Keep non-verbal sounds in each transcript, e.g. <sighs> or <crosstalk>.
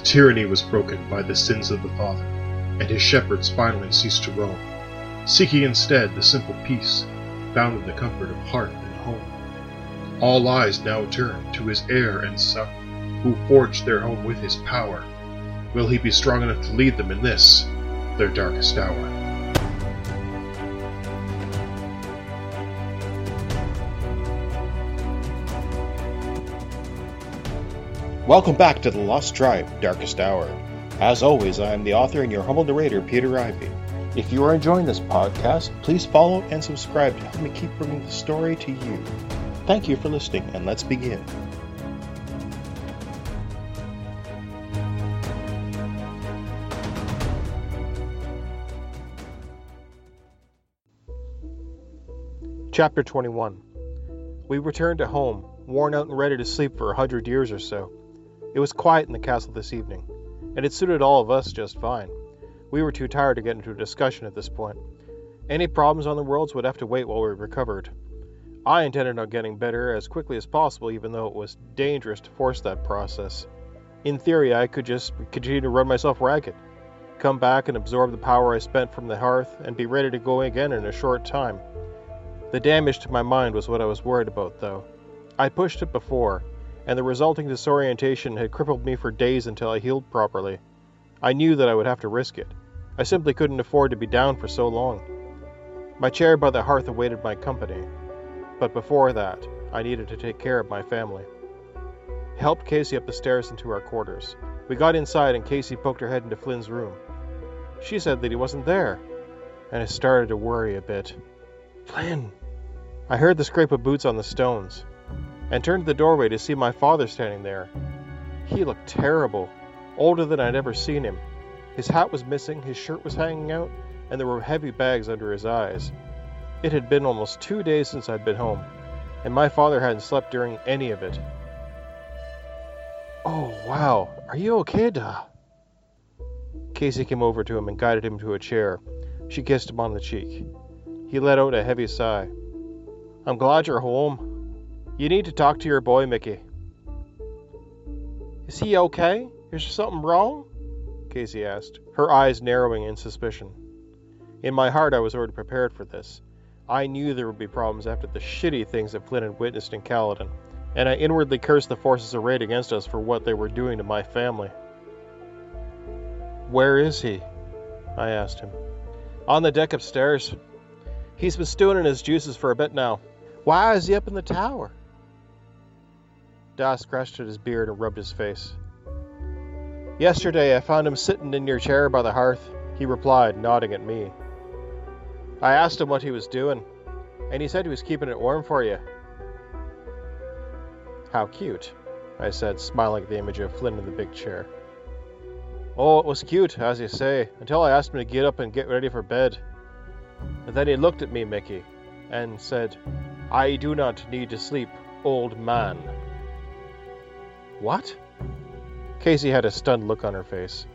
The tyranny was broken by the sins of the father, and his shepherds finally ceased to roam, seeking instead the simple peace found in the comfort of hearth and home. All eyes now turn to his heir and son, who forged their home with his power. Will he be strong enough to lead them in this, their darkest hour? Welcome back to The Lost Tribe Darkest Hour. As always, I am the author and your humble narrator, Peter Ivy. If you are enjoying this podcast, please follow and subscribe to help me keep bringing the story to you. Thank you for listening, and let's begin. Chapter 21 We returned to home, worn out and ready to sleep for a hundred years or so. It was quiet in the castle this evening, and it suited all of us just fine. We were too tired to get into a discussion at this point. Any problems on the worlds would have to wait while we recovered. I intended on getting better as quickly as possible, even though it was dangerous to force that process. In theory, I could just continue to run myself ragged, come back and absorb the power I spent from the hearth, and be ready to go again in a short time. The damage to my mind was what I was worried about, though. I pushed it before, and the resulting disorientation had crippled me for days until I healed properly. I knew that I would have to risk it. I simply couldn't afford to be down for so long. My chair by the hearth awaited my company, but before that, I needed to take care of my family. I helped Casey up the stairs into our quarters. We got inside, and Casey poked her head into Flynn's room. She said that he wasn't there, and I started to worry a bit. Flynn! I heard the scrape of boots on the stones and turned to the doorway to see my father standing there. He looked terrible, older than I'd ever seen him. His hat was missing, his shirt was hanging out, and there were heavy bags under his eyes. It had been almost two days since I'd been home, and my father hadn't slept during any of it. Oh, wow. Are you okay, Da? Casey came over to him and guided him to a chair. She kissed him on the cheek. He let out a heavy sigh. I'm glad you're home, you need to talk to your boy, Mickey. Is he okay? Is there something wrong? Casey asked, her eyes narrowing in suspicion. In my heart, I was already prepared for this. I knew there would be problems after the shitty things that Flynn had witnessed in Caledon, and I inwardly cursed the forces arrayed against us for what they were doing to my family. Where is he? I asked him. On the deck upstairs. He's been stewing in his juices for a bit now. Why is he up in the tower? Das scratched at his beard and rubbed his face. Yesterday I found him sitting in your chair by the hearth, he replied, nodding at me. I asked him what he was doing, and he said he was keeping it warm for you. How cute, I said, smiling at the image of Flynn in the big chair. Oh, it was cute, as you say, until I asked him to get up and get ready for bed. And then he looked at me, Mickey, and said, I do not need to sleep, old man. What? Casey had a stunned look on her face.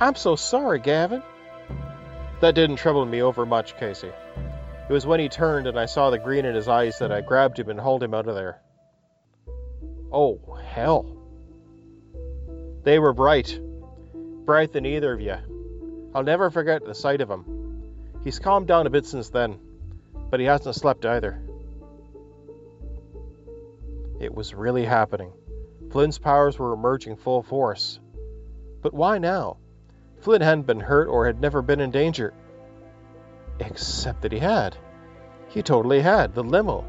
I'm so sorry, Gavin. That didn't trouble me over much, Casey. It was when he turned and I saw the green in his eyes that I grabbed him and hauled him out of there. Oh, hell. They were bright. Bright than either of you. I'll never forget the sight of him. He's calmed down a bit since then, but he hasn't slept either. It was really happening. Flynn's powers were emerging full force. But why now? Flynn hadn't been hurt or had never been in danger. Except that he had. He totally had. The limo.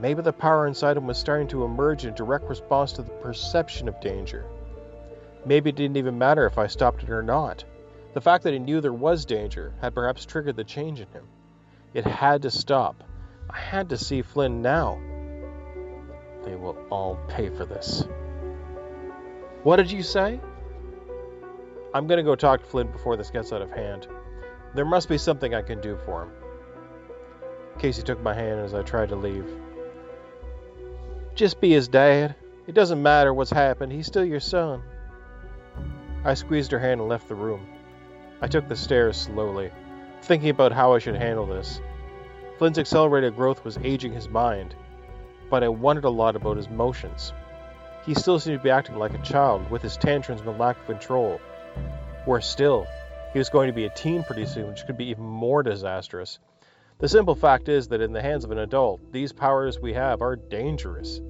Maybe the power inside him was starting to emerge in direct response to the perception of danger. Maybe it didn't even matter if I stopped it or not. The fact that he knew there was danger had perhaps triggered the change in him. It had to stop. I had to see Flynn now. They will all pay for this. What did you say? I'm going to go talk to Flynn before this gets out of hand. There must be something I can do for him. Casey took my hand as I tried to leave. Just be his dad. It doesn't matter what's happened, he's still your son. I squeezed her hand and left the room. I took the stairs slowly, thinking about how I should handle this. Flynn's accelerated growth was aging his mind, but I wondered a lot about his motions. He still seemed to be acting like a child, with his tantrums and lack of control. Worse still, he was going to be a teen pretty soon, which could be even more disastrous. The simple fact is that in the hands of an adult, these powers we have are dangerous.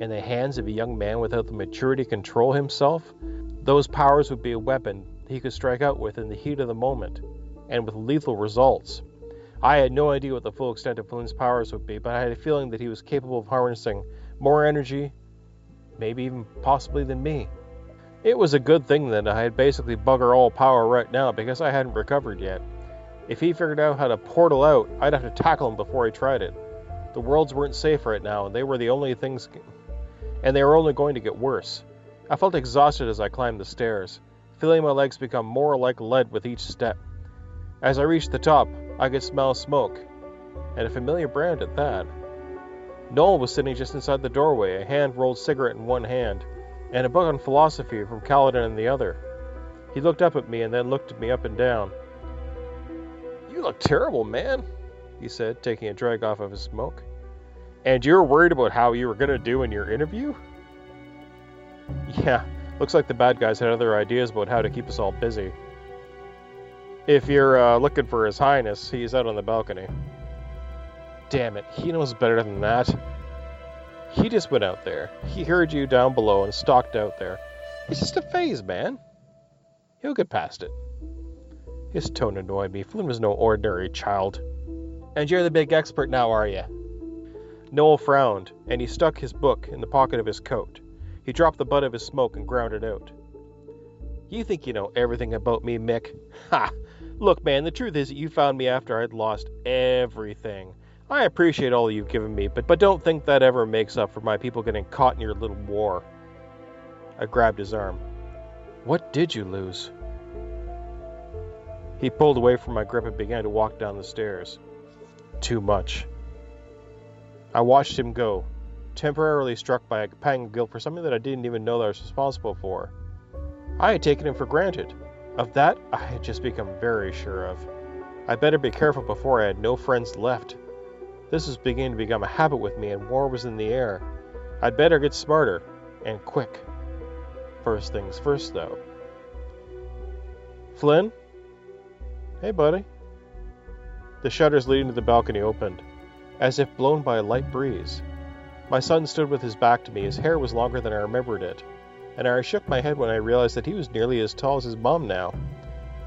In the hands of a young man without the maturity to control himself, those powers would be a weapon he could strike out with in the heat of the moment, and with lethal results. I had no idea what the full extent of Flynn's powers would be, but I had a feeling that he was capable of harnessing more energy, maybe even possibly than me. It was a good thing that I had basically bugger all power right now because I hadn't recovered yet. If he figured out how to portal out, I'd have to tackle him before he tried it. The worlds weren't safe right now, and they were the only things and they were only going to get worse. I felt exhausted as I climbed the stairs, feeling my legs become more like lead with each step. As I reached the top, I could smell smoke, and a familiar brand at that. Noel was sitting just inside the doorway, a hand rolled cigarette in one hand, and a book on philosophy from Kaladin in the other. He looked up at me and then looked at me up and down. You look terrible, man, he said, taking a drag off of his smoke. And you're worried about how you were going to do in your interview? <laughs> Yeah, looks like the bad guys had other ideas about how to keep us all busy. If you're uh, looking for His Highness, he's out on the balcony. Damn it, he knows better than that. He just went out there. He heard you down below and stalked out there. It's just a phase, man. He'll get past it. His tone annoyed me. Flynn was no ordinary child. And you're the big expert now, are you? Noel frowned, and he stuck his book in the pocket of his coat. He dropped the butt of his smoke and ground it out. You think you know everything about me, Mick? Ha! Look, man, the truth is that you found me after I'd lost everything. I appreciate all you've given me, but, but don't think that ever makes up for my people getting caught in your little war. I grabbed his arm. What did you lose? He pulled away from my grip and began to walk down the stairs. Too much. I watched him go, temporarily struck by a pang of guilt for something that I didn't even know that I was responsible for. I had taken him for granted. Of that, I had just become very sure of. I better be careful before I had no friends left. This was beginning to become a habit with me, and war was in the air. I'd better get smarter, and quick. First things first, though. Flynn? Hey, buddy. The shutters leading to the balcony opened as if blown by a light breeze. My son stood with his back to me. His hair was longer than I remembered it, and I shook my head when I realized that he was nearly as tall as his mom now.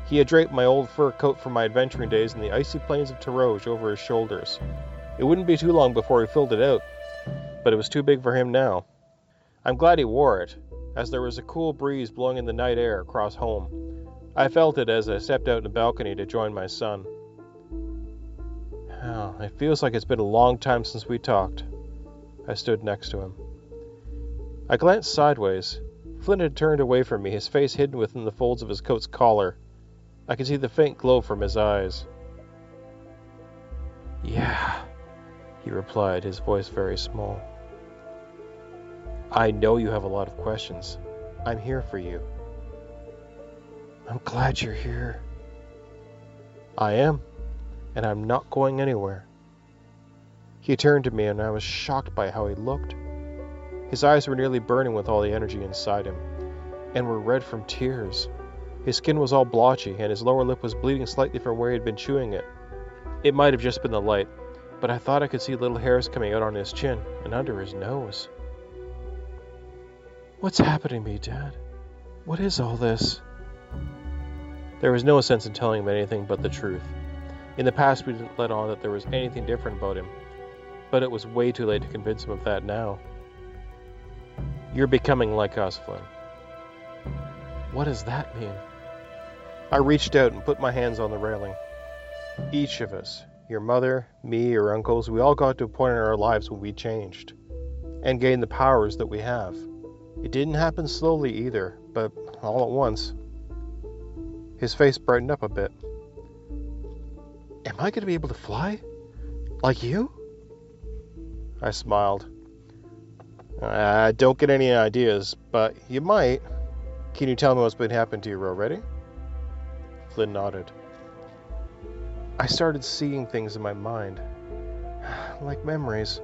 He had draped my old fur coat from my adventuring days in the icy plains of Taroge over his shoulders. It wouldn't be too long before he filled it out, but it was too big for him now. I'm glad he wore it, as there was a cool breeze blowing in the night air across home. I felt it as I stepped out in the balcony to join my son. Oh, it feels like it's been a long time since we talked. I stood next to him. I glanced sideways. Flynn had turned away from me, his face hidden within the folds of his coat's collar. I could see the faint glow from his eyes. Yeah, he replied, his voice very small. I know you have a lot of questions. I'm here for you. I'm glad you're here. I am and I'm not going anywhere. He turned to me, and I was shocked by how he looked. His eyes were nearly burning with all the energy inside him, and were red from tears. His skin was all blotchy, and his lower lip was bleeding slightly from where he had been chewing it. It might have just been the light, but I thought I could see little hairs coming out on his chin and under his nose. What's happening to me, Dad? What is all this? There was no sense in telling him anything but the truth. In the past, we didn't let on that there was anything different about him, but it was way too late to convince him of that now. You're becoming like us, Flynn. What does that mean? I reached out and put my hands on the railing. Each of us, your mother, me, your uncles, we all got to a point in our lives when we changed and gained the powers that we have. It didn't happen slowly either, but all at once. His face brightened up a bit. Am I going to be able to fly? Like you? I smiled. I don't get any ideas, but you might. Can you tell me what's been happening to you already? Flynn nodded. I started seeing things in my mind, <sighs> like memories,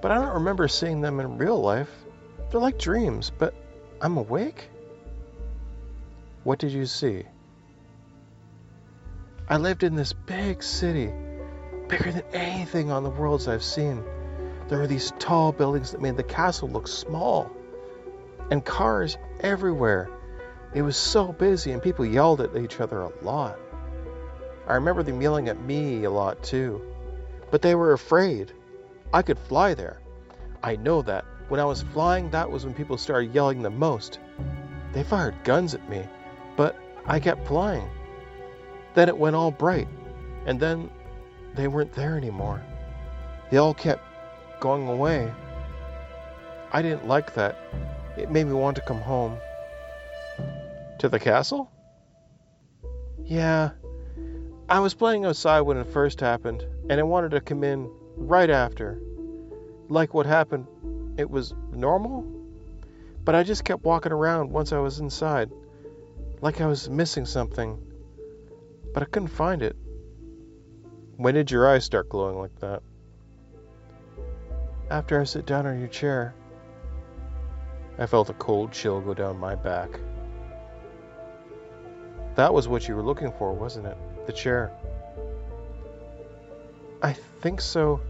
but I don't remember seeing them in real life. They're like dreams, but I'm awake? What did you see? I lived in this big city, bigger than anything on the worlds I've seen. There were these tall buildings that made the castle look small, and cars everywhere. It was so busy, and people yelled at each other a lot. I remember them yelling at me a lot too. But they were afraid. I could fly there. I know that. When I was flying, that was when people started yelling the most. They fired guns at me, but I kept flying. Then it went all bright, and then they weren't there anymore. They all kept going away. I didn't like that. It made me want to come home. To the castle? Yeah. I was playing outside when it first happened, and I wanted to come in right after. Like what happened, it was normal? But I just kept walking around once I was inside, like I was missing something. But I couldn't find it. When did your eyes start glowing like that? After I sit down on your chair. I felt a cold chill go down my back. That was what you were looking for, wasn't it? The chair. I think so.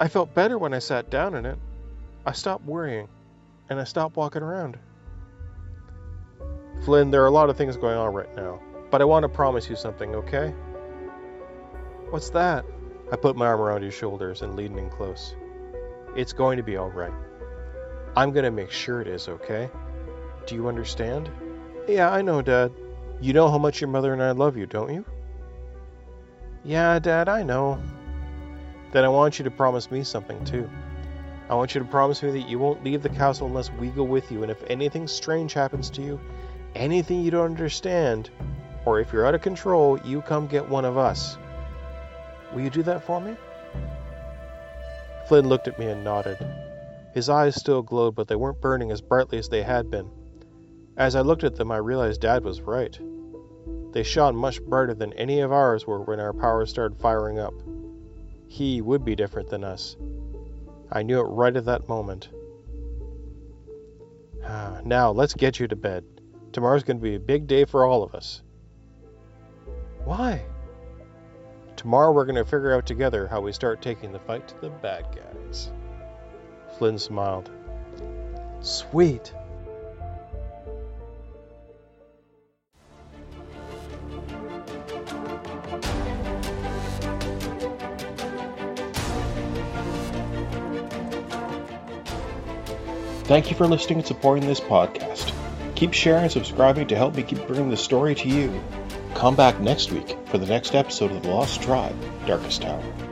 I felt better when I sat down in it. I stopped worrying, and I stopped walking around. Flynn, there are a lot of things going on right now, but I want to promise you something, okay? What's that? I put my arm around his shoulders and leaned in close. It's going to be alright. I'm going to make sure it is, okay? Do you understand? Yeah, I know, Dad. You know how much your mother and I love you, don't you? Yeah, Dad, I know. Then I want you to promise me something, too. I want you to promise me that you won't leave the castle unless we go with you, and if anything strange happens to you, anything you don't understand, or if you're out of control, you come get one of us. Will you do that for me? Flynn looked at me and nodded. His eyes still glowed, but they weren't burning as brightly as they had been. As I looked at them, I realized Dad was right. They shone much brighter than any of ours were when our powers started firing up. He would be different than us. I knew it right at that moment. Ah, now, let's get you to bed. Tomorrow's going to be a big day for all of us. Why? Tomorrow we're going to figure out together how we start taking the fight to the bad guys. Flynn smiled. Sweet. Thank you for listening and supporting this podcast. Keep sharing and subscribing to help me keep bringing the story to you. Come back next week for the next episode of The Lost Tribe Darkest Hour.